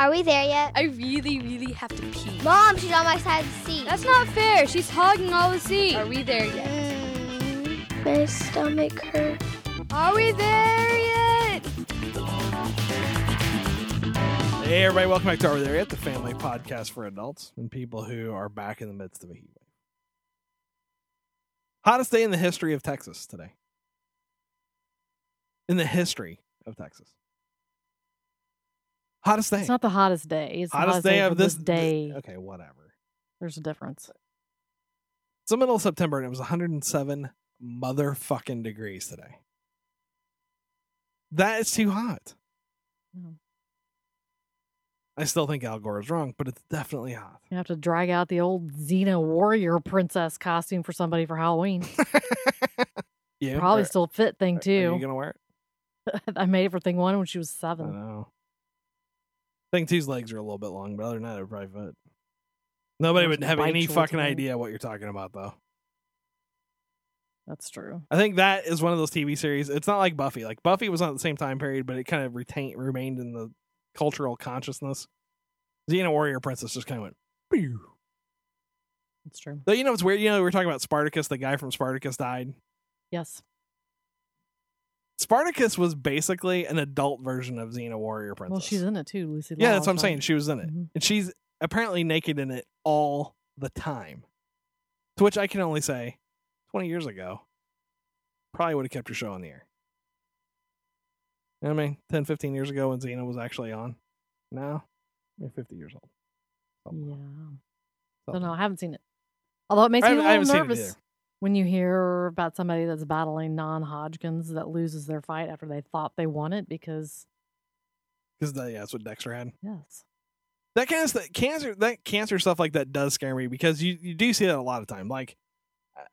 Are we there yet? I really, really have to pee. Mom, she's on my side of the seat. That's not fair. She's hogging all the seat. Are we there yet? Mm, my stomach hurts. Are we there yet? Hey, everybody, welcome back to Over There Yet, the family podcast for adults and people who are back in the midst of a heat wave. Hottest day in the history of Texas today. In the history of Texas. Hottest day. It's not the hottest day. It's the hottest day of for this day. Okay, whatever. There's a difference. It's the middle of September and it was 107 motherfucking degrees today. That is too hot. No. I still think Al Gore is wrong, but it's definitely hot. You have to drag out the old Xena warrior princess costume for somebody for Halloween. yeah, Probably still fit thing too. are you gonna wear it? I made it for thing one when she was I seven. Know. Thing two's legs are a little bit long, but other than that, it would probably fit. Nobody would have any fucking idea what you're talking about, though. That's true. I think that is one of those TV series. It's not like Buffy. Like Buffy was not the same time period, but it kind of retained remained in the cultural consciousness. Xena Warrior Princess just kind of went. Pew. That's true. Though you know it's weird. You know we were talking about Spartacus. The guy from Spartacus died. Yes. Spartacus was basically an adult version of Xena Warrior Princess. Well, she's in it too, Lucy. Yeah, Law, that's what I'm so- saying. She was in it. Mhm. And she's apparently naked in it all the time. To which I can only say 20 years ago, probably would have kept your show on the air. You know what I mean? 10, 15 years ago when Xena was actually on. Now, you're 50 years old. Something. Yeah. So Something. no, I haven't seen it. Although it makes I me a little haven't seen it nervous. When you hear about somebody that's battling non-Hodgkins that loses their fight after they thought they won it because Because yeah, that's what Dexter had. yes, That kind of st- cancer, that cancer stuff like that does scare me because you, you do see that a lot of time. Like,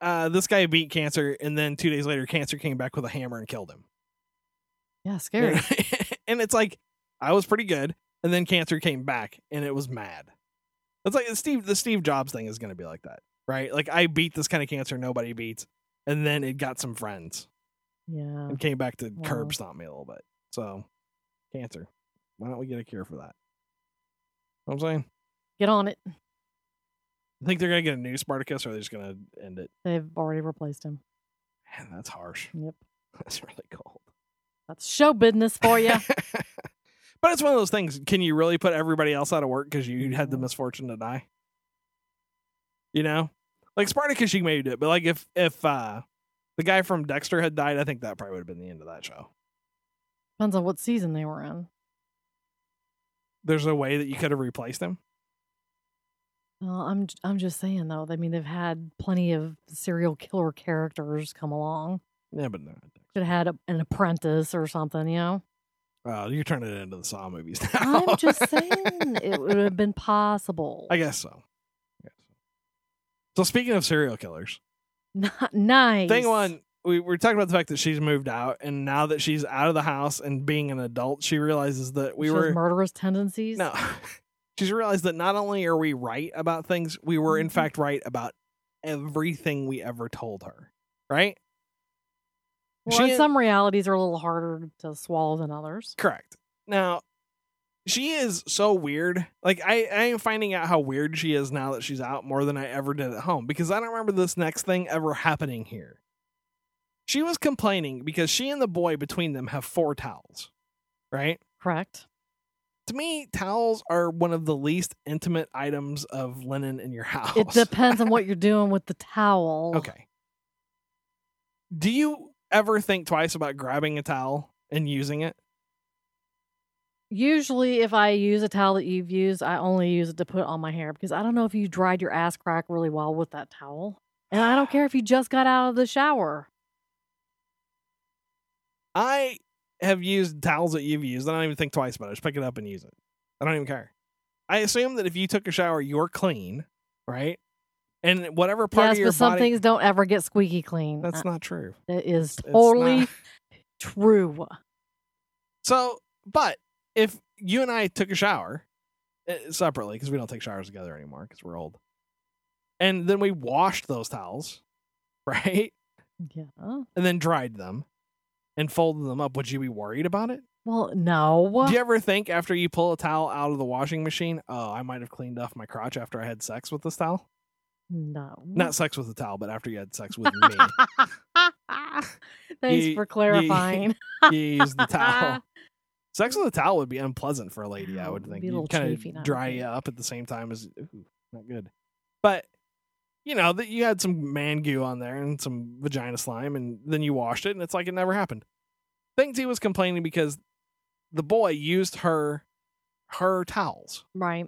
uh, this guy beat cancer, and then two days later, cancer came back with a hammer and killed him. yeah, scary. and it's like I was pretty good, and then cancer came back, and it was mad. It's like the Steve the Steve Jobs thing is going to be like that, right? Like I beat this kind of cancer nobody beats, and then it got some friends yeah. and came back to Wow. curb stomp me a little bit. So, cancer. Why don't we get a cure for that? Know what I'm saying. Get on it. I think they're gonna get a new Spartacus, or they're just gonna end it. They've already replaced him. Man, that's harsh. Yep. That's really cold. That's show business for you. but it's one of those things. Can you really put everybody else out of work because you had the misfortune to die? You know, like Spartacus, you maybe do it, but like if if uh the guy from Dexter had died, I think that probably would have been the end of that show. Depends on what season they were in. There's a way that you could have replaced him. Well, I'm I'm just saying though. I mean, they've had plenty of serial killer characters come along. Yeah, but no. Should have had a, an apprentice or something, you know. Uh, you're turning it into the Saw movies now. I'm just saying it would have been possible. I guess so. I guess so. So speaking of serial killers, Not nice. Thing one, we were talking about the fact that she's moved out, and now that she's out of the house and being an adult, she realizes that we She has were murderous tendencies. no. she's realized that not only are we right about things, we were in Mhm. fact right about everything we ever told her. Right? Well, She- and some realities are a little harder to swallow than others. Correct. Now, she is so weird. Like I, I am finding out how weird she is now that she's out more than I ever did at home because I don't remember this next thing ever happening here. She was complaining because she and the boy between them have four towels. Right? Correct. To me, towels are one of the least intimate items of linen in your house. It depends on what you're doing with the towel. Okay. Do you ever think twice about grabbing a towel and using it? Usually, if I use a towel that you've used, I only use it to put on my hair because I don't know if you dried your ass crack really well with that towel. And I don't care if you just got out of the shower. I have used towels that you've used. I don't even think twice about it. Just pick it up and use it. I don't even care. I assume that if you took a shower, you're clean, right? And whatever part yes, of your but some body. things don't ever get squeaky clean. that's Uh, not true. It's totally not. true. So, but if you and I took a shower uh, separately, because we don't take showers together anymore because we're old, and then we washed those towels, right? Yeah. And then dried them and folded them up, would you be worried about it? Well, no. Do you ever think after you pull a towel out of the washing machine, oh, I might have cleaned off my crotch after I had sex with this towel? no. Not sex with the towel, but after you had sex with me. Thanks You- for you- clarifying. you use the towel. Sex with a towel would be unpleasant for a lady, I would think. be You'd kind of dry you up at the same time as ooh, not good. But you know that you had some man goo on there and some vagina slime, and then you washed it, and it's like it never happened. Things he was complaining because the boy used her her towels. right.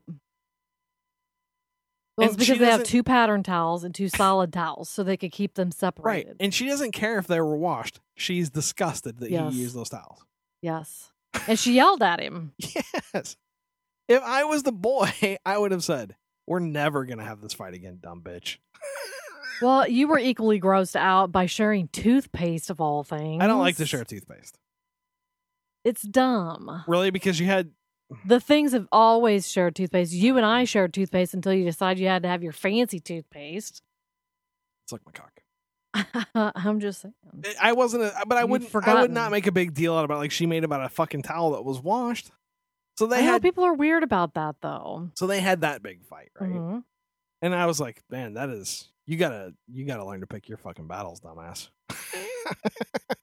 Well, it's And because they have two pattern towels and two solid towels, so they could keep them separated. Right. And she doesn't care if they were washed. She's disgusted that Yes. he used those towels. yes. And she yelled at him. Yes. If I was the boy, I would have said, We're never gonna have this fight again, dumb bitch. Well, you were equally grossed out by sharing toothpaste of all things. I don't like to share toothpaste. It's dumb. Really? Because you had The things have always shared toothpaste. You and I shared toothpaste until you decided you had to have your fancy toothpaste. it's like my cock. I'm just saying. I wasn't a, but I You've wouldn't I would not make a big deal out about like she made about a fucking towel that was washed. So they I know had people are weird about that though. so they had that big fight, right? Mhm. And I was like, man, that is you gotta you gotta learn to pick your fucking battles, dumbass.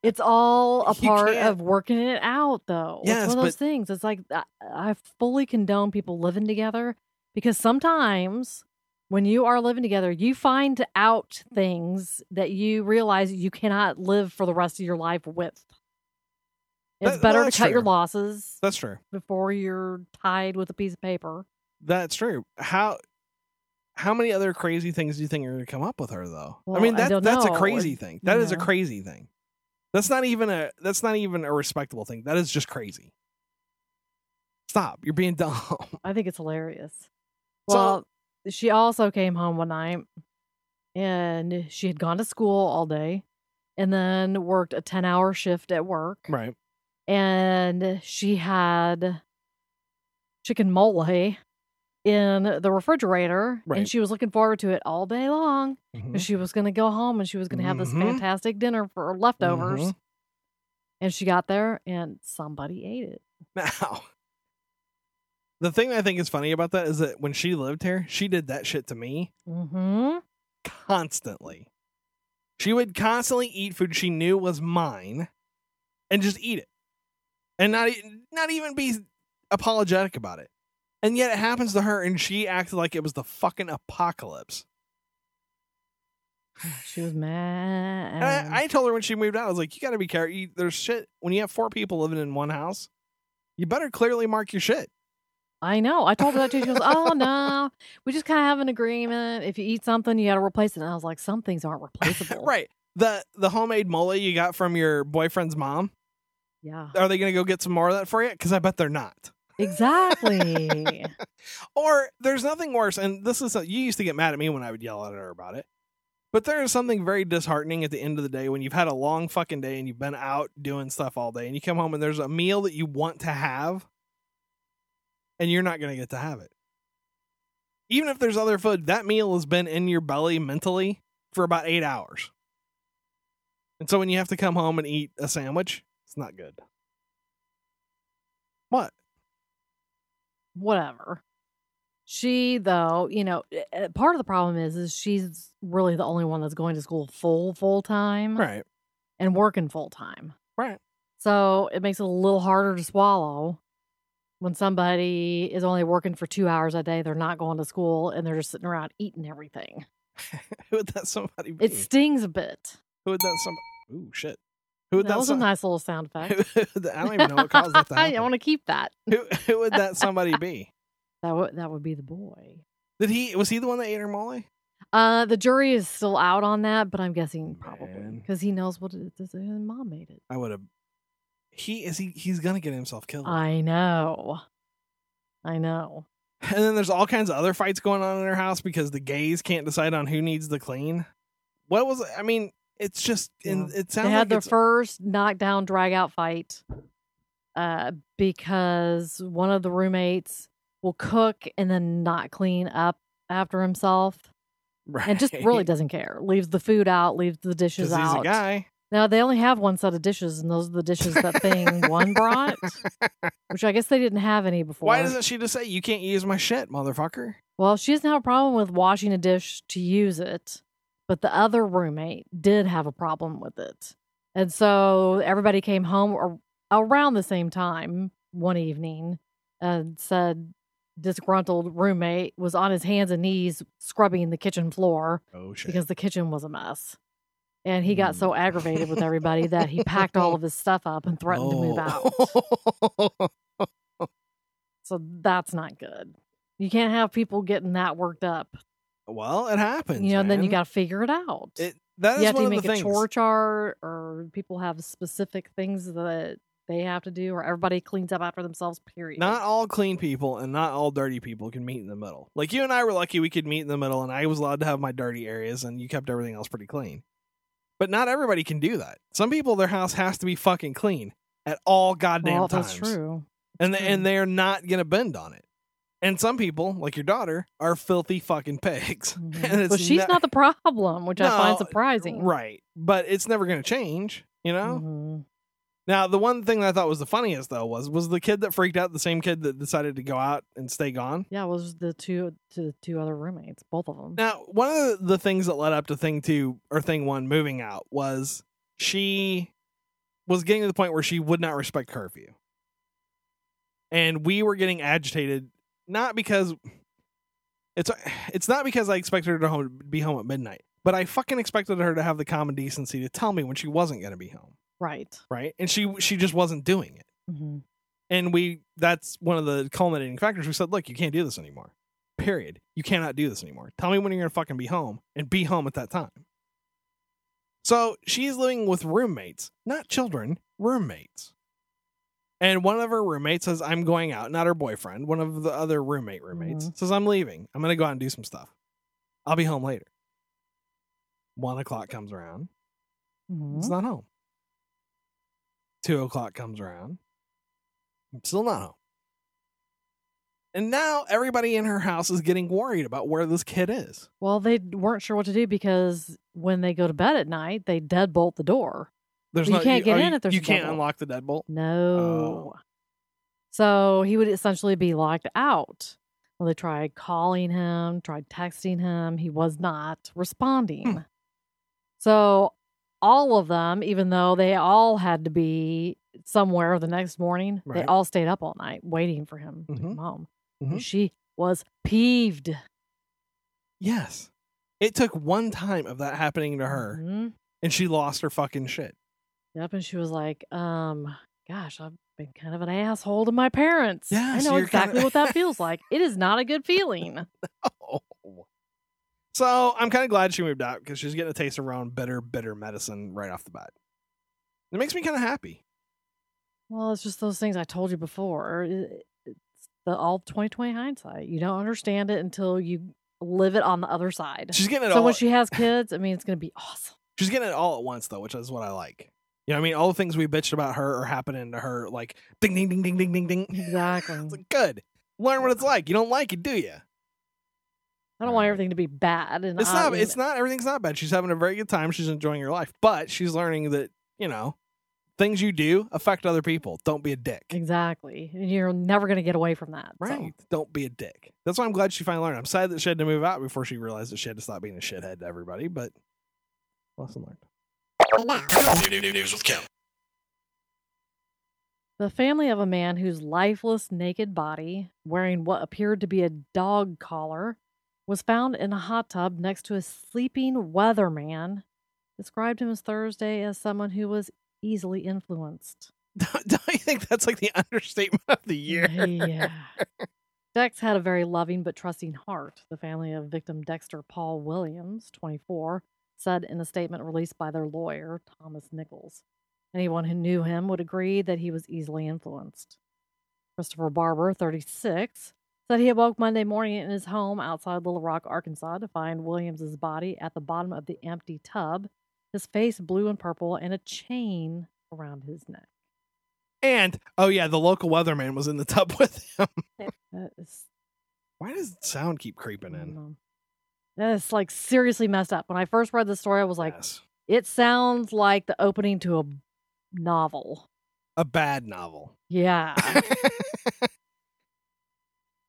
It's all a You part can't- of working it out, though. Yes, it's one of those but- things. It's like I, I fully condone people living together because sometimes when you are living together, you find out things that you realize you cannot live for the rest of your life with. It's That- better to cut your losses That's true. before you're tied with a piece of paper. That's true. How how many other crazy things do you think are going to come up with her though? I mean I that don't that's know. a crazy thing. That is is a crazy thing. That's not even a that's not even a respectable thing. That is just crazy. Stop. You're being dumb. I think it's hilarious. So- Well, she also came home one night and she had gone to school all day and then worked a 10 hour shift at work. right. And she had chicken mole in the refrigerator Right. and she was looking forward to it all day long. Mhm. And she was going to go home and she was going to have this Mhm. fantastic dinner for her leftovers. Mhm. And she got there and somebody ate it. Now, the thing I think is funny about that is that when she lived here, she did that shit to me Mm-hmm. constantly. She would constantly eat food she knew was mine and just eat it. And not not even be apologetic about it. And yet it happens to her and she acted like it was the fucking apocalypse. She was mad. I, I told her when she moved out, I was like, you got to be careful. There's shit. When you have four people living in one house, you better clearly mark your shit. I know. I told her that too. She goes, "Oh no, we just kind of have an agreement. If you eat something, you got to replace it." And I was like, "Some things aren't replaceable." right. The the homemade mole you got from your boyfriend's mom, Yeah. are they going to go get some more of that for you? Because I bet they're not. Exactly. Or there's nothing worse, and this is uh, you used to get mad at me when I would yell at her about it. But there is something very disheartening at the end of the day when you've had a long fucking day and you've been out doing stuff all day and you come home and there's a meal that you want to have and you're not going to get to have it. Even if there's other food, that meal has been in your belly mentally for about eight hours. And so when you have to come home and eat a sandwich, it's not good. What? Whatever. She though, you know, eh, eh, part of the problem is is she's really the only one that's going to school full full time Right. and working full time. Right. So it makes it a little harder to swallow when somebody is only working for two hours a day. They're not going to school and they're just sitting around eating everything. Who would that somebody be? It stings a bit. Who would that some? Ooh, shit. Who would that that? was some- a nice little sound effect. I don't even know what caused that I want to keep that. who, who would that somebody be? That would that would be the boy. Did he? Was he the one that ate her mole? Uh, the jury is still out on that, but I'm guessing probably Man. because he knows what it is. His mom made it. I would have. He is he. He's gonna get himself killed. I know. I know. and then there's all kinds of other fights going on in her house because the gays can't decide on who needs to clean. What was? I mean, it's just. In, Yeah. it sounds they had like their first knockdown drag out fight uh, because one of the roommates will cook and then not clean up after himself right. and just really doesn't care. Leaves the food out, leaves the dishes 'Cause he's out. a guy. Now they only have one set of dishes, and those are the dishes that thing one brought, which I guess they didn't have any before. Why doesn't she just say you can't use my shit, motherfucker? Well, she doesn't have a problem with washing a dish to use it, but the other roommate did have a problem with it. And so everybody came home ar- around the same time one evening and said disgruntled roommate was on his hands and knees scrubbing the kitchen floor Oh because the kitchen was a mess. And he got mm. so aggravated with everybody that he packed all of his stuff up and threatened to move out. out. Oh. So that's not good. You can't have people getting that worked up. well, it happens. you know, and then you got to figure it out. it. That is you have one to make a things. chore chart, or people have specific things that they have to do, or everybody cleans up after themselves. Period. Not all clean people and not all dirty people can meet in the middle. Like you and I were lucky we could meet in the middle, and I was allowed to have my dirty areas, and you kept everything else pretty clean. But not everybody can do that. Some people, their house has to be fucking clean at all goddamn well, times. that's true. and they, and they're not gonna bend on it. And some people, like your daughter, are filthy fucking pigs. Mhm. And it's But she's ne- not the problem, which I find surprising. right? But it's never gonna change. You know. Mhm. Now, the one thing that I thought was the funniest though was was the kid that freaked out, the same kid that decided to go out and stay gone. Yeah, it was the two to the two other roommates, both of them. Now, one of the, the things that led up to thing two or thing one moving out was she was getting to the point where she would not respect curfew. And we were getting agitated, not because it's it's not because I expected her to home, be home at midnight, but I fucking expected her to have the common decency to tell me when she wasn't going to be home, Right. right? And she she just wasn't doing it. hmm And we that's one of the culminating factors. We said, look, you can't do this anymore. Period. You cannot do this anymore. Tell me when you're gonna fucking be home and be home at that time. So she's living with roommates, not children, roommates. And one of her roommates says, I'm going out, not her boyfriend. One of the other roommate roommates says, I'm leaving. I'm gonna go out and do some stuff. I'll be home later. One o'clock comes around. hmm It's not home. Two o'clock comes around. It's still not home. And now everybody in her house is getting worried about where this kid is. Well, they weren't sure what to do because when they go to bed at night, they deadbolt the door. There's You not, can't get oh, in if there's you a can't deadbolt. unlock the deadbolt. No. Oh. So he would essentially be locked out. Well, they tried calling him, tried texting him. He was not responding. Hmm. So all of them, even though they all had to be somewhere the next morning, they all stayed up all night waiting for him to Mhm. come home. Mhm. She was peeved. Yes. It took one time of that happening to her, Mhm. and she lost her fucking shit. Yep, and she was like, um, gosh, I've been kind of an asshole to my parents. Yeah, I know you're exactly kinda- what that feels like. It is not a good feeling. Oh. So I'm kind of glad she moved out because she's getting a taste of her own bitter, bitter medicine right off the bat. It makes me kind of happy. Well, it's just those things I told you before. It- It's the all 2020 hindsight. You don't understand it until you live it on the other side. She's getting it So all. when she has kids, I mean, it's going to be awesome. She's getting it all at once though, which is what I like. You know, what I mean, all the things we bitched about her are happening to her, like ding, ding, ding, ding, ding, ding, ding. Exactly. It's like good. Learn what it's like. You don't like it, do you? I don't want everything to be bad. And It's not. It's not. Everything's not bad. She's having a very good time. She's enjoying her life, but she's learning that you know things you do affect other people. Don't be a dick. Exactly. And You're never going to get away from that. so. Right. Don't be a dick. That's why I'm glad she finally learned. I'm sad that she had to move out before she realized that she had to stop being a shithead to everybody, but lesson learned. News with Kim. The family of a man whose lifeless, naked body, wearing what appeared to be a dog collar, was found in a hot tub next to a sleeping weatherman, described him as Thursday as someone who was easily influenced. Don't you think that's like the understatement of the year? Yeah. Dex had a very loving but trusting heart, the family of victim Dexter Paul Williams, 24, said in a statement released by their lawyer, Thomas Nichols. Anyone who knew him would agree that he was easily influenced. Christopher Barber, 36, said he awoke Monday morning in his home outside Little Rock, Arkansas, to find Williams's body at the bottom of the empty tub, his face blue and purple, and a chain around his neck. And oh yeah, the local weatherman was in the tub with him. Is Why does sound keep creeping in? know. That is like seriously messed up. When I first read the story, I was like, Yes. It sounds like the opening to a novel. A bad novel. Yeah.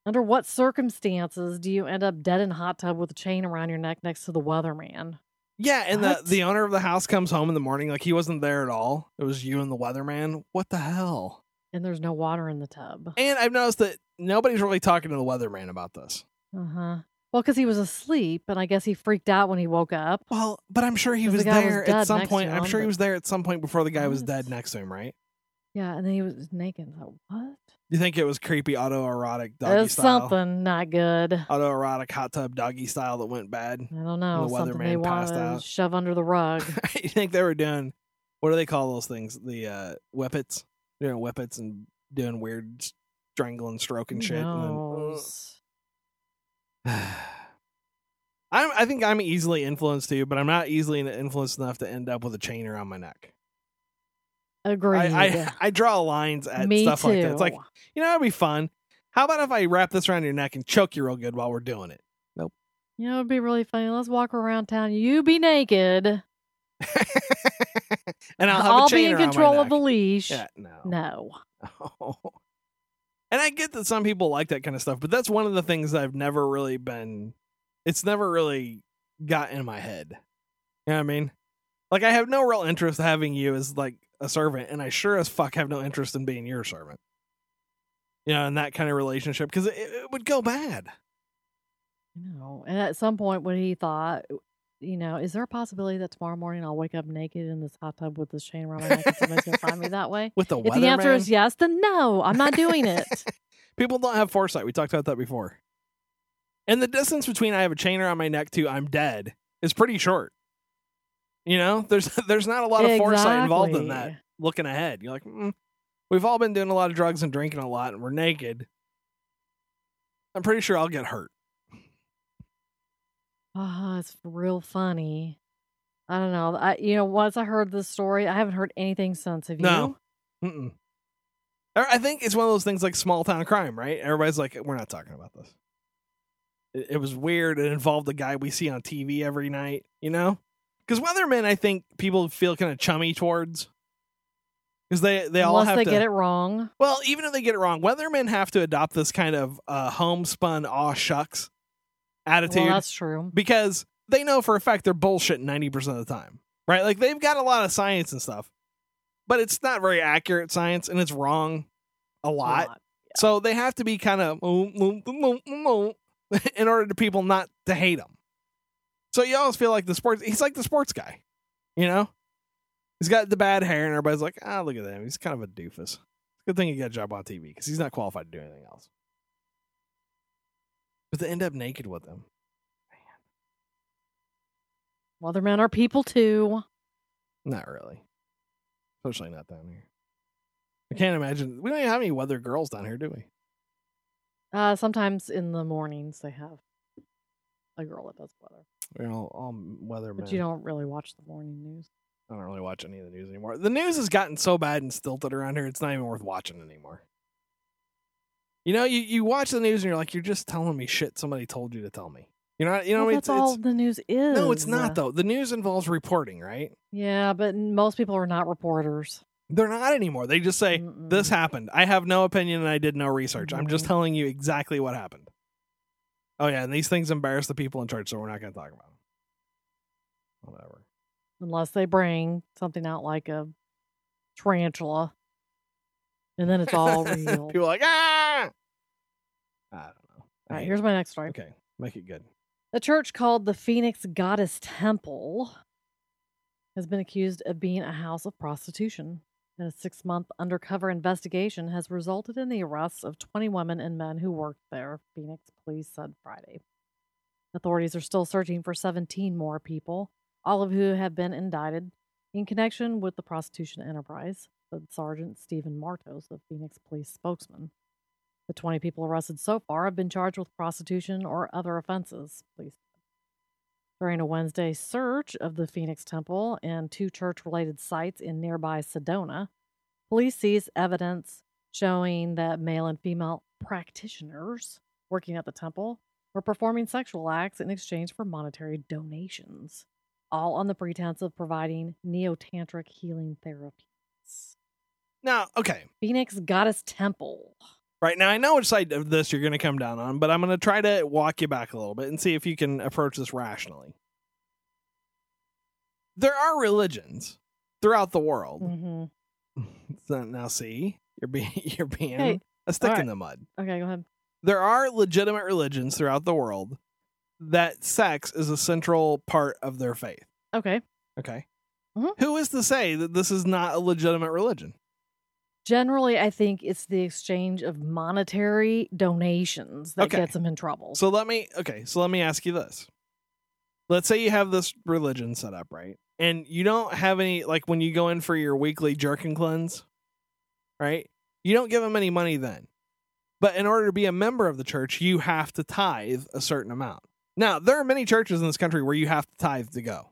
Under what circumstances do you end up dead in a hot tub with a chain around your neck next to the weatherman? yeah, and What? the the owner of the house comes home in the morning like he wasn't there at all. It was you and the weatherman. What the hell? And there's no water in the tub. And I've noticed that nobody's really talking to the weatherman about this. Uh huh. Well, because he was asleep, and I guess he freaked out when he woke up. Well, but I'm sure he was was there dead at some point. I'm sure he was there at some point before the guy was dead next to him, right? Yeah, and then he was naked. Thought, what? You think it was creepy autoerotic doggy There's style? something not good. Autoerotic hot tub doggy style that went bad. I don't know. the Something they passed out. shove under the rug. you think they were doing what do they call those things? The uh whippets, doing whippets and doing weird strangling, stroking shit. And then, I'm, I think I'm easily influenced too, but I'm not easily influenced enough to end up with a chain around my neck. Agreed. I, I I draw lines at Me stuff too. like that. It's like you know, it'd be fun. How about if I wrap this around your neck and choke you real good while we're doing it? Nope. You know, it'd be really funny. Let's walk around town. You be naked. and I'll have a chain be in control of the leash. Yeah, no. No. and I get that some people like that kind of stuff, but that's one of the things that I've never really been. It's never really got in my head. You know what I mean? Like I have no real interest having you as like a servant, and I sure as fuck have no interest in being your servant. You know, in that kind of relationship because it, it would go bad. You know, and at some point when he thought, you know, is there a possibility that tomorrow morning I'll wake up naked in this hot tub with this chain around my neck and somebody's gonna find me that way? With the If the answer weatherman, is yes, then no, I'm not doing it. people don't have foresight. We talked about that before. And the distance between I have a chain around my neck to I'm dead is pretty short. You know, there's there's not a lot of foresight involved in that. Looking ahead, you're like, mm, we've all been doing a lot of drugs and drinking a lot, and we're naked. I'm pretty sure I'll get hurt. Oh, it's real funny. I don't know. I you know, once I heard this story, I haven't heard anything since. Have you? No. Mm-mm. I I think it's one of those things like small town crime, right? Everybody's like, we're not talking about this. It, it was weird. It involved the guy we see on TV every night, you know? Because weathermen, I think people feel kind of chummy towards. Because they, they all Unless have they to. get it wrong. Well, even if they get it wrong, weathermen have to adopt this kind of uh, homespun aw shucks attitude Well, that's true. because they know for a fact they're bullshit 90% of the time, right? Like they've got a lot of science and stuff, but it's not very accurate science and it's wrong a lot. Lot. So they have to be kind of mm, mm, mm, in order to people not to hate him. So you always feel like the sports, he's like the sports guy, you know? He's got the bad hair and everybody's like, ah, look at him. He's kind of a doofus. Good thing he got a job on TV because he's not qualified to do anything else. But to end up naked with him. Weathermen are people too. Not really. Especially not down here. I can't imagine. We don't even have any weather girls down here, do we? Uh, sometimes in the mornings they have a girl that does weather, We're all, all weather but you don't really watch the morning news. I don't really watch any of the news anymore. The news has gotten so bad and stilted around here, it's not even worth watching anymore. You know, you, you watch the news and you're like, you're just telling me shit somebody told you to tell me. You know, you know, well, it's, that's all it's the news is. no, it's not though. The news involves reporting, right? Yeah, but most people are not reporters. They're not anymore. They just say this Mm-mm. happened. I have no opinion and I did no research. I'm just telling you exactly what happened. Oh yeah, and these things embarrass the people in church, so we're not going to talk about them. Whatever. unless they bring something out like a tarantula, and then it's all real. people are like ah. I don't know. I All right, here's my next story. okay. Make it good. A church called the Phoenix Goddess Temple has been accused of being a house of prostitution. A six month undercover investigation has resulted in the arrests of 20 women and men who worked there, Phoenix police said Friday. Authorities are still searching for 17 more people, all of who have been indicted in connection with the prostitution enterprise, said Sergeant Stephen Martos, the Phoenix police spokesman. The 20 people arrested so far have been charged with prostitution or other offenses, police. During a Wednesday search of the Phoenix Temple and two church related sites in nearby Sedona, police seized evidence showing that male and female practitioners working at the temple were performing sexual acts in exchange for monetary donations. all on the pretense of providing neo-tantric healing therapies. Now, okay. Phoenix Goddess Temple. Right now, I know which side of this you're going to come down on, but I'm going to try to walk you back a little bit and see if you can approach this rationally. There are religions throughout the world. hmm So now, see, you're being you're being Hey, a stick all in the mud. Okay, go ahead. There are legitimate religions throughout the world that sex is a central part of their faith. Okay. Okay, Mhm. Who is to say that this is not a legitimate religion? Generally, I think it's the exchange of monetary donations that Okay. gets them in trouble. So let me okay, so let me ask you this. Let's say you have this religion set up, right? And you don't have any like when you go in for your weekly jerk and cleanse, right? You don't give them any money then. But in order to be a member of the church, you have to tithe a certain amount. Now, there are many churches in this country where you have to tithe to go.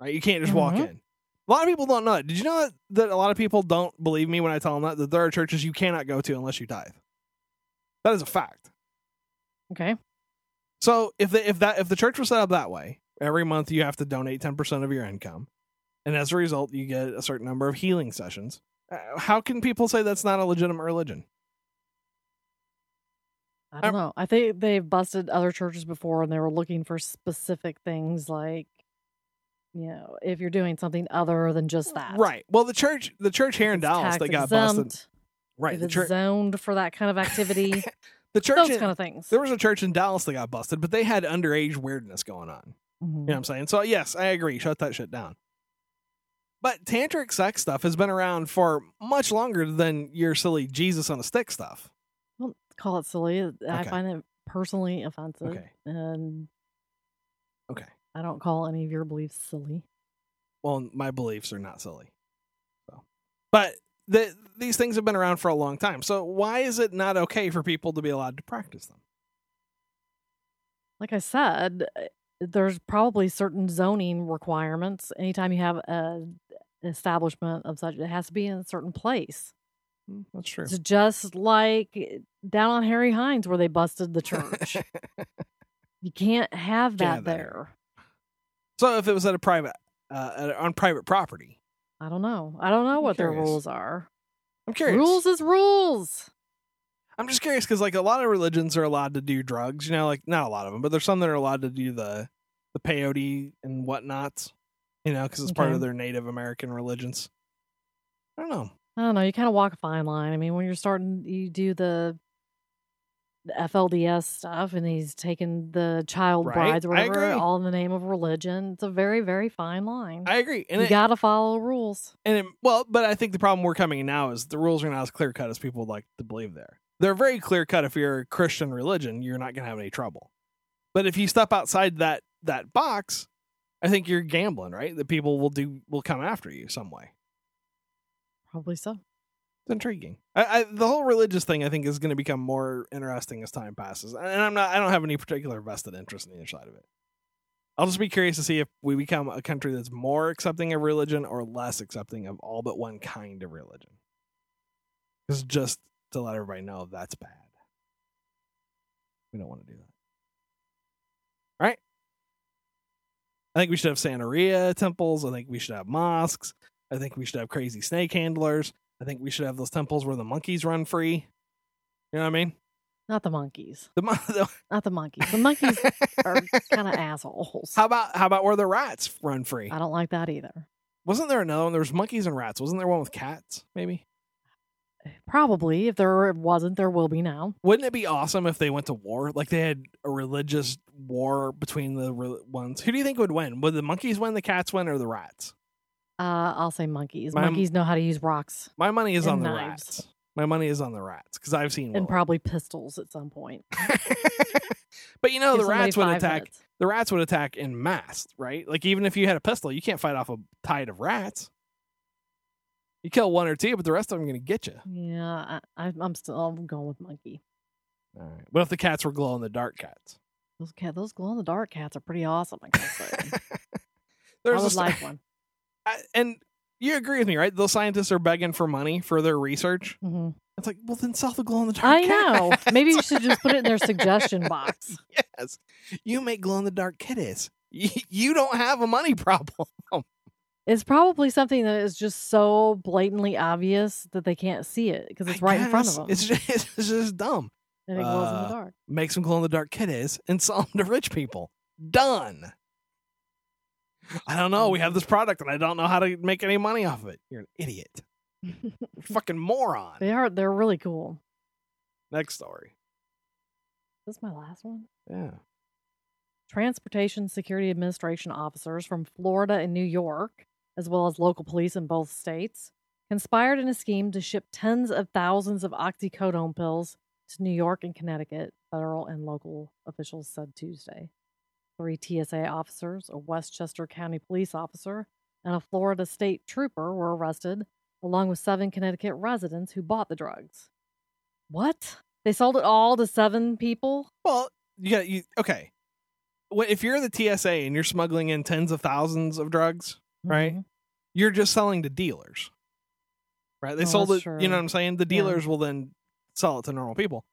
Right? You can't just walk Mhm. in. A lot of people don't know that. Did you know that, a lot of people don't believe me when I tell them that that there are churches you cannot go to unless you tithe? That is a fact. okay. So if the, if that if the church was set up that way, every month you have to donate ten percent of your income, and as a result you get a certain number of healing sessions. Uh, how can people say that's not a legitimate religion? I don't know. I think they've busted other churches before and they were looking for specific things like, you know, if you're doing something other than just that. Right. Well, the church the church here in Dallas that got busted. Right. The church zoned for that kind of activity, the church those in- kind of things. there was a church in Dallas that got busted, but they had underage weirdness going on. Mhm. You know what I'm saying? So yes, I agree. Shut that shit down. But tantric sex stuff has been around for much longer than your silly Jesus on a stick stuff. Don't call it silly. I Okay. find it personally offensive. Okay. And Okay. I don't call any of your beliefs silly. well my beliefs are not silly so but the, these things have been around for a long time so why is it not okay for people to be allowed to practice them Like I said, uh, there's probably certain zoning requirements. Anytime you have a establishment of such, it has to be in a certain place. Hmm, that's true It's just like eh, down on Harry Hines where they busted the church. you can't have that have that there. So if it was at a private uh, on private property I don't know. I don't know I'm what their rules are. i'm curious Rules is rules. i'm just curious because like a lot of religions are allowed to do drugs you know like not a lot of them but there's some that are allowed to do the the peyote and whatnot you know because it's part of their native american religions i don't know I don't know. You kind of walk a fine line. I mean, when you're starting, you do the FLDS stuff, and he's taking the child Right. brides or whatever, all in the name of religion. It's a very, very fine line. i agree and you it, got to follow rules. And it, well, but I think the problem we're coming in now is the rules are not as clear cut as people would like to believe they're. They're very clear cut. If you're a Christian religion, you're not going to have any trouble. But if you step outside that that box, I think you're gambling, right? That people will do will come after you some way. Probably so. It's intriguing. I, I, the whole religious thing, I think, is going to become more interesting as time passes. And I'm not. I don't have any particular vested interest in either side of it. I'll just be curious to see if we become a country that's more accepting of religion or less accepting of all but one kind of religion. Just to let everybody know, that's bad. We don't want to do that. Right. I think we should have Santeria temples. I think we should have mosques. I think we should have crazy snake handlers. I think we should have those temples where the monkeys run free. You know what I mean? Not the monkeys. The, mon- the Not the monkeys. The monkeys are kind of assholes. how about how about where the rats run free? I don't like that either. Wasn't there another one? There was monkeys and rats. Wasn't there one with cats? Maybe. Probably. If there wasn't, there will be now. Wouldn't it be awesome if they went to war? Like they had a religious war between the re- ones. Who do you think would win? Would the monkeys win, the cats win, or the rats? Uh, I'll say monkeys. My- monkeys know how to use rocks My money is on the knives. rats. My money is on the rats because I've seen. One. And Willow. probably pistols at some point. but you know, Give the rats would attack. heads. The rats would attack in mass, right? Like even if you had a pistol, you can't fight off a tide of rats. You kill one or two, but the rest of them are going to get you. Yeah, I, I'm still I'm going with monkey. All right. What if the cats were glow in the dark cats? Those cat, those glow in the dark cats are pretty awesome. I gotta say, I There's a would like one. I- and you agree with me, right? Those scientists are begging for money for their research. hmm It's like, well, then sell the glow in the dark. I know. Maybe you should just put it in their suggestion box. yes, you make glow in the dark kitties. You don't have a money problem. It's probably something that is just so blatantly obvious that they can't see it because it's I right in front of them. It's just, it's just dumb. and it glows in uh, the dark. Make some glow in the dark kitties and sell them to rich people. Done. I don't know. We have this mm. product and I don't know how to make any money off of it. You're an idiot. Fucking moron. they are. They're really cool. Next story. This is my last one. Yeah. Transportation Security Administration officers from Florida and New York, as well as local police in both states, conspired in a scheme to ship tens of thousands of oxycodone pills to New York and Connecticut, federal and local officials said Tuesday. Three TSA officers, a Westchester County police officer, and a Florida state trooper were arrested, along with seven Connecticut residents who bought the drugs. What? They sold it all to seven people? Well, you got you okay. If you're the TSA and you're smuggling in tens of thousands of drugs, Right. Mhm. you're just selling to dealers. Right? They Oh, sold it, you know what I'm saying? The Yeah. dealers will then sell it to normal people.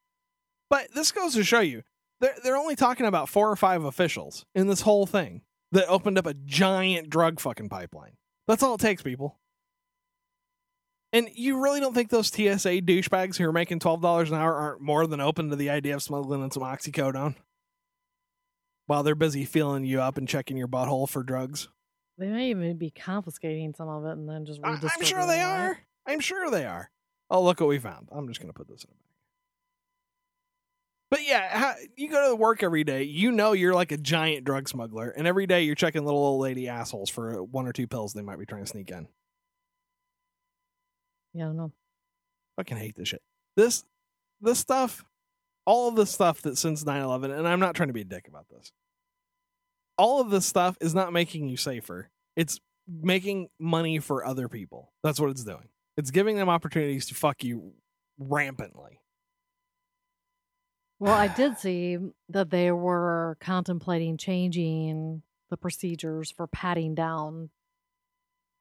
But this goes to show you they're, they're only talking about four or five officials in this whole thing that opened up a giant drug fucking pipeline. That's all it takes, people. And you really don't think those TSA douchebags who are making $12 an hour aren't more than open to the idea of smuggling in some oxycodone? While they're busy feeling you up and checking your butthole for drugs? They may even be confiscating some of it and then just I- I'm sure they are. I'm sure they are. Oh, look what we found. I'm just going to put this in a bag. But yeah, how, you go to work every day. You know you're like a giant drug smuggler, and every day you're checking little old lady assholes for one or two pills they might be trying to sneak in. Yeah, I don't know. Fucking hate this shit. This, this stuff, all of this stuff that since 9/11, and I'm not trying to be a dick about this. All of this stuff is not making you safer. It's making money for other people. That's what it's doing. It's giving them opportunities to fuck you rampantly. Well, I did see that they were contemplating changing the procedures for patting down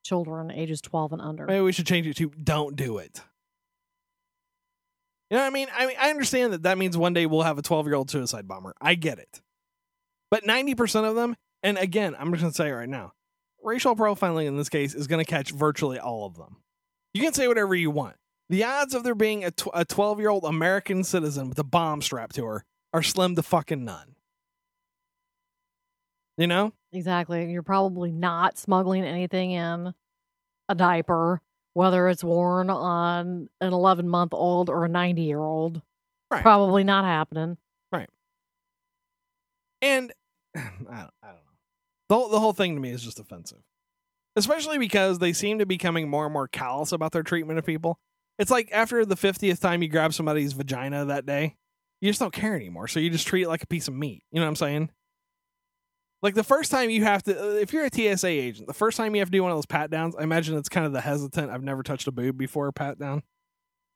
children ages 12 and under. Maybe we should change it to don't do it. You know what I mean? I mean, I understand that that means one day we'll have a 12 year old suicide bomber. I get it. But 90% of them, and again, I'm just going to say it right now racial profiling in this case is going to catch virtually all of them. You can say whatever you want. The odds of there being a tw- a 12 year old American citizen with a bomb strapped to her are slim to fucking none. You know? Exactly. You're probably not smuggling anything in a diaper, whether it's worn on an 11 month old or a 90 year old. Right. Probably not happening. Right. And I don't, I don't know. The whole, the whole thing to me is just offensive. Especially because they seem to be becoming more and more callous about their treatment of people. It's like after the 50th time you grab somebody's vagina that day, you just don't care anymore. So you just treat it like a piece of meat. You know what I'm saying? Like the first time you have to, uh, if you're a TSA agent, the first time you have to do one of those pat downs, I imagine it's kind of the hesitant, I've never touched a boob before pat down. You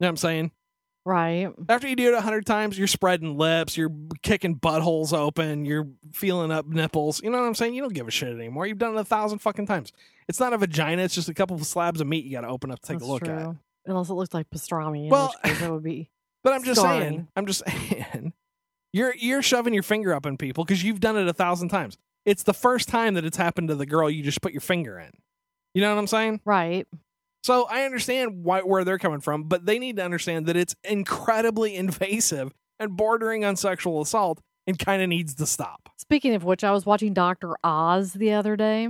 know what I'm saying? Right. After you do it a hundred times, you're spreading lips, you're kicking buttholes open, you're feeling up nipples. You know what I'm saying? You don't give a shit anymore. You've done it a thousand fucking times. It's not a vagina. It's just a couple of slabs of meat you got to open up to take That's a look true. at. Unless it looks like pastrami, Well- that would be. But I'm just saying. I'm just saying. You're you're shoving your finger up in people because you've done it a thousand times. It's the first time that it's happened to the girl you just put your finger in. You know what I'm saying? Right. So I understand why, where they're coming from, but they need to understand that it's incredibly invasive and bordering on sexual assault and kind of needs to stop. Speaking of which, I was watching Dr. Oz the other day.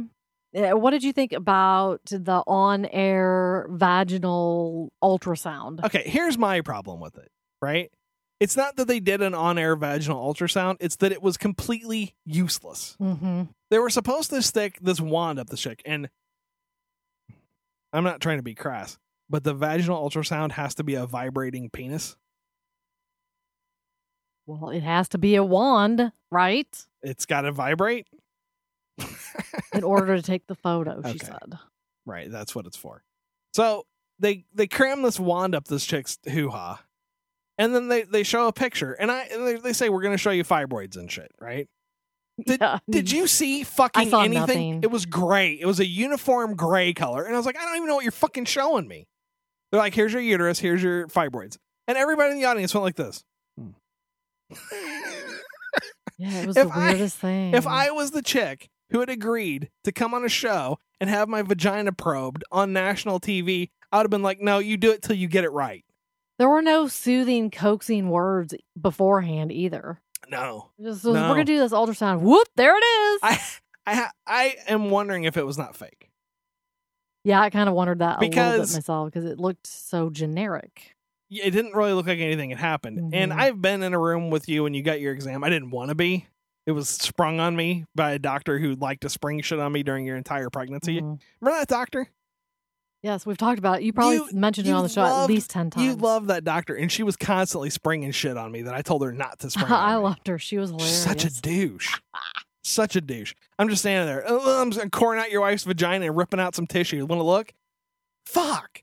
Uh, What did you think about the on air vaginal ultrasound? Okay, here's my problem with it, right? It's not that they did an on air vaginal ultrasound, it's that it was completely useless. Mm-hmm. They were supposed to stick this wand up the chick, and I'm not trying to be crass, but the vaginal ultrasound has to be a vibrating penis. Well, it has to be a wand, right? It's got to vibrate. In order to take the photo, she Okay. said. Right, that's what it's for. So they they cram this wand up this chick's hoo ha, and then they they show a picture, and I and they, they say we're going to show you fibroids and shit, right? Did, Yeah. did you see fucking anything? nothing. It was gray. It was a uniform gray color, and I was like, I don't even know what you're fucking showing me. They're like, here's your uterus, here's your fibroids, and everybody in the audience went like this. Hmm. Yeah, it was If the I- weirdest thing. If I was the chick who had agreed to come on a show and have my vagina probed on national TV, I would have been like, no, you do it till you get it right. There were no soothing, coaxing words beforehand either. No. Just we're gonna do this ultrasound. Whoop! There it is. I I I am wondering if it was not fake. yeah, I kind of wondered that a little Because- bit myself because it looked so generic. Yeah, It didn't really look like anything had happened. And Mhm. I've been in a room with you when you got your exam. I didn't want to be. It was sprung on me by a doctor who liked to spring shit on me during your entire pregnancy. Mhm. Remember that doctor? Yes, we've talked about it. You probably You- mentioned it on the show loved- at least ten times. You love that doctor, and she was constantly springing shit on me that I told her not to spring. I on me. loved her. She was hilarious. Such a douche. such a douche. I'm just standing there. "Oh, I'm just coring out your wife's vagina and ripping out some tissue. Want to look? Fuck.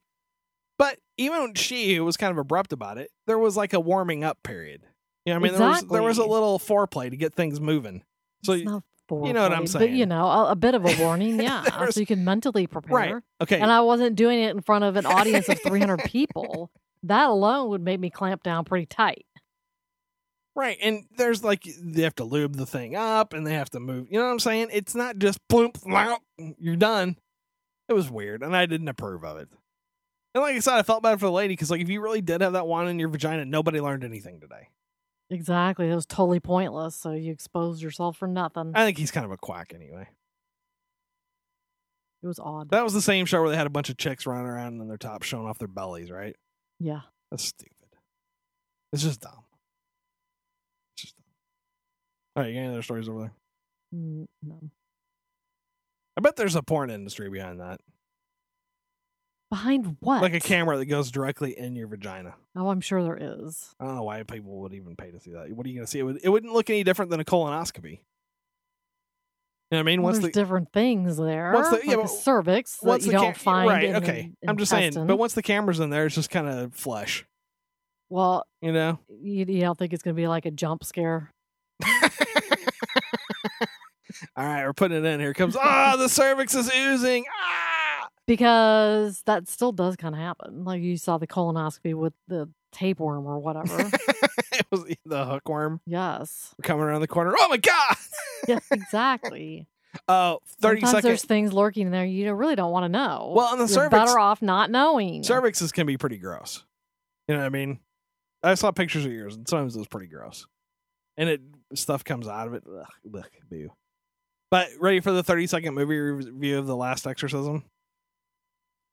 But even she, who was kind of abrupt about it, there was like a warming up period. You know, I mean, there was there was a little foreplay to get things moving. So It's not you know what I'm saying. But you know, a, a bit of a warning, yeah, so you can mentally prepare. right, okay, And I wasn't doing it in front of an audience of 300 people. That alone would make me clamp down pretty tight. right. And there's like they have to lube the thing up, and they have to move. You know what I'm saying? It's not just bloop, flop, you're done. It was weird, and I didn't approve of it. And like I said, I felt bad for the lady because like if you really did have that wand in your vagina, nobody learned anything today. Exactly. It was totally pointless. So you exposed yourself for nothing. I think he's kind of a quack anyway. It was odd. That was the same show where they had a bunch of chicks running around in their tops showing off their bellies, right? Yeah. That's stupid. It's just dumb. It's just dumb. All right, you got any other stories over there? Mm, no. I bet there's a porn industry behind that. Behind what? Like a camera that goes directly in your vagina. Oh, I'm sure there is. I don't know why people would even pay to see that. What are you going to see? It, would, it wouldn't look any different than a colonoscopy. You know what I mean? Well, Once there's the, different things there. Once the- yeah, like but the cervix that once you the don't find. right, in the okay. I'm just saying, but once the camera's in there, it's just kind of flesh. well, You know? you, you don't think it's going to be like a jump scare? All right, we're putting it in. Here comes. Ah, the cervix is oozing. Ah. Because that still does kind of happen. Like you saw the colonoscopy with the tapeworm or whatever. it was the hookworm yes. coming around the corner. Oh my god! yes, exactly. Oh, 30 Sometimes second there's things lurking in there you really don't want to know. Well, on the You're cervix- better off not knowing. cervixes can be pretty gross. You know what I mean? I saw pictures of yours, and sometimes it was pretty gross. And it stuff comes out of it. Ugh, ugh, boo. But ready for the 30 second movie review of The Last Exorcism?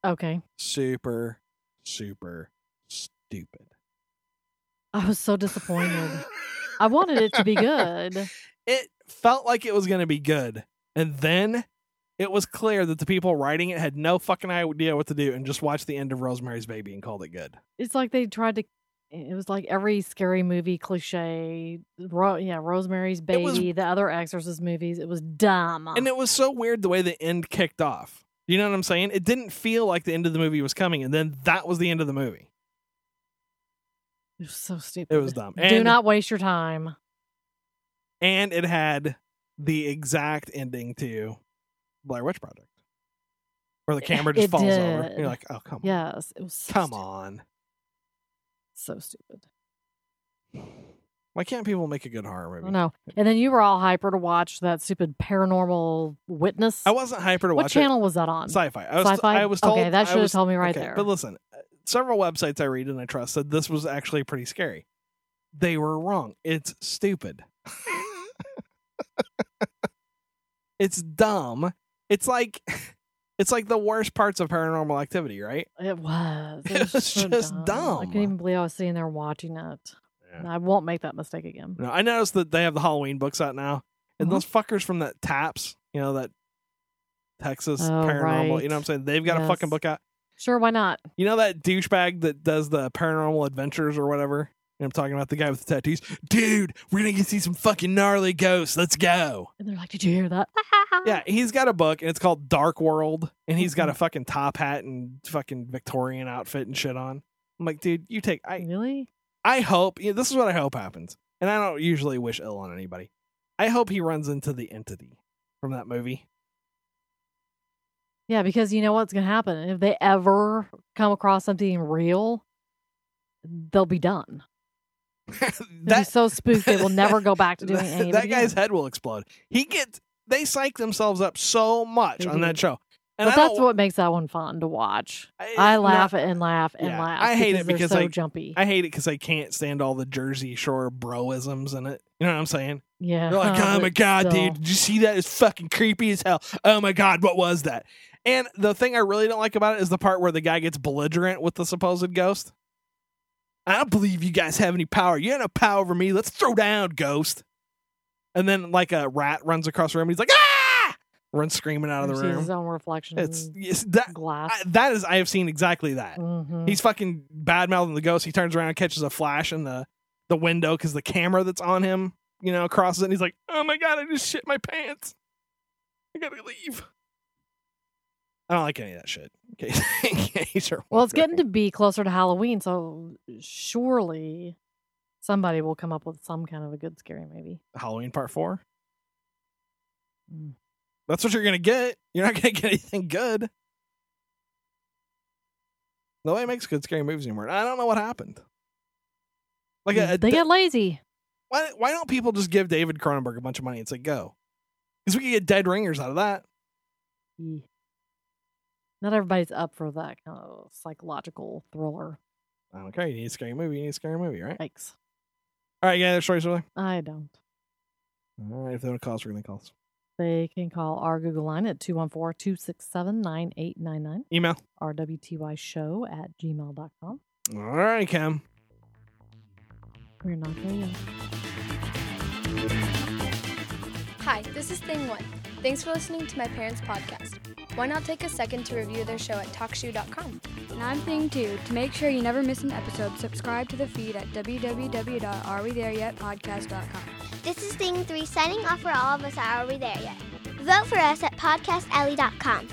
Okay. Super, super stupid. I was so disappointed. I wanted it to be good. It felt like it was going to be good. And then it was clear that the people writing it had no fucking idea what to do and just watched the end of Rosemary's Baby and called it good. It's like they tried to. It was like every scary movie cliche. Ro- yeah, Rosemary's It was- Baby, the other Exorcist movies. It was dumb. And it was so weird the way the end kicked off. You know what I'm saying? It didn't feel like the end of the movie was coming, and then that was the end of the movie. It was so stupid. It was dumb. Do not waste your time. And it had the exact ending to Blair Witch Project, where the eh, camera just It falls over. did. You're like, oh come on, Yes, it was. So come stupid. on. So stupid. Why can't people make a good horror movie? don't. And then you were all hyper to watch that stupid paranormal witness. I wasn't hyper to what watch What channel was that on? Syfy. I was, Syfy? I was told. Okay, that should have told me right okay, there. But listen, uh, several websites I read and I trust said this was actually pretty scary. They were wrong. It's stupid. it's dumb. It's like it's like the worst parts of paranormal activity, right? It was. It It was, was so just dumb. I dumb. couldn't even believe I was sitting there watching it. Yeah. I won't make that mistake again. No, I noticed that they have the Halloween books out now. And Uh-huh. those fuckers from that Taps, you know, that Texas Oh, paranormal, right. you know what I'm saying? They've got a fucking book out. Sure, why not? You know that douchebag that does the paranormal adventures or whatever? I'm talking about the guy with the tattoos. Dude, we're gonna get see some fucking gnarly ghosts. Let's go. And they're like, "Did you hear that?" Yeah, he's got a book and it's called Dark World, and he's Mm-hmm. got a fucking top hat and fucking Victorian outfit and shit on. I'm like, dude, you take. I really? I hope. You know, this is what I hope happens, and I don't usually wish ill on anybody. I hope he runs into the entity from that movie. Yeah, because you know what's going to happen if they ever come across something real, they'll be done. Be so spooked they will never go back to doing anything. that guy's head will explode. He gets they psych themselves up so much on that show. And but that's what makes that one fun to watch. I, I laugh and laugh and Yeah, laugh. I hate it they're because so I- jumpy. I hate it because I can't stand all the Jersey Shore broisms in it. You know what I'm saying? yeah. They're like, oh my god, still. dude, did you see that? It's fucking creepy as hell. Oh my god, what was that? And the thing I really don't like about it is the part where the guy gets belligerent with the supposed ghost. I don't believe you guys have any power. You have no power over me. Let's throw down, ghost. And then like a rat runs across the room. And he's like, ah! Runs screaming out of the He sees his own reflection. It's, it's that. glass. I, that is, I have seen exactly that. Mhm. He's fucking bad mouthing the ghost. He turns around and catches a flash in the the window because the camera that's on him, you know, crosses it. And he's like, "Oh my god, I just shit my pants. I gotta leave." I don't like any of that shit. In case, in case you're well, it's getting to be closer to Halloween, so surely somebody will come up with some kind of a good scary movie. Halloween Part Four. Mm. That's what you're gonna get. You're not gonna get anything good. Nobody makes good scary movies anymore. I don't know what happened. Like, a, a- they get lazy. why why don't people just give David Cronenberg a bunch of money and say go? Because we could get dead ringers out of that. Not everybody's up for that kind of psychological thriller. I don't care. You need a scary movie. You need a scary movie, right? Yikes. All right, you yeah, there's stories over I don't. All right, if they want to call us, we're going to call us. They can call our Google line at 214 267 9899, Email. rwty show at gmail.com. All right, Cam. We're not there yet. Hi, this is Thing One. Thanks for listening to my parents' podcast. Why not take a second to review their show at talkshoe.com? And I'm Thing Two. To make sure you never miss an episode, subscribe to the feed at www.arewethereyetpodcast.com. This is Thing 3 signing off for all of us at Are We There Yet? Vote for us at podcastalley.com.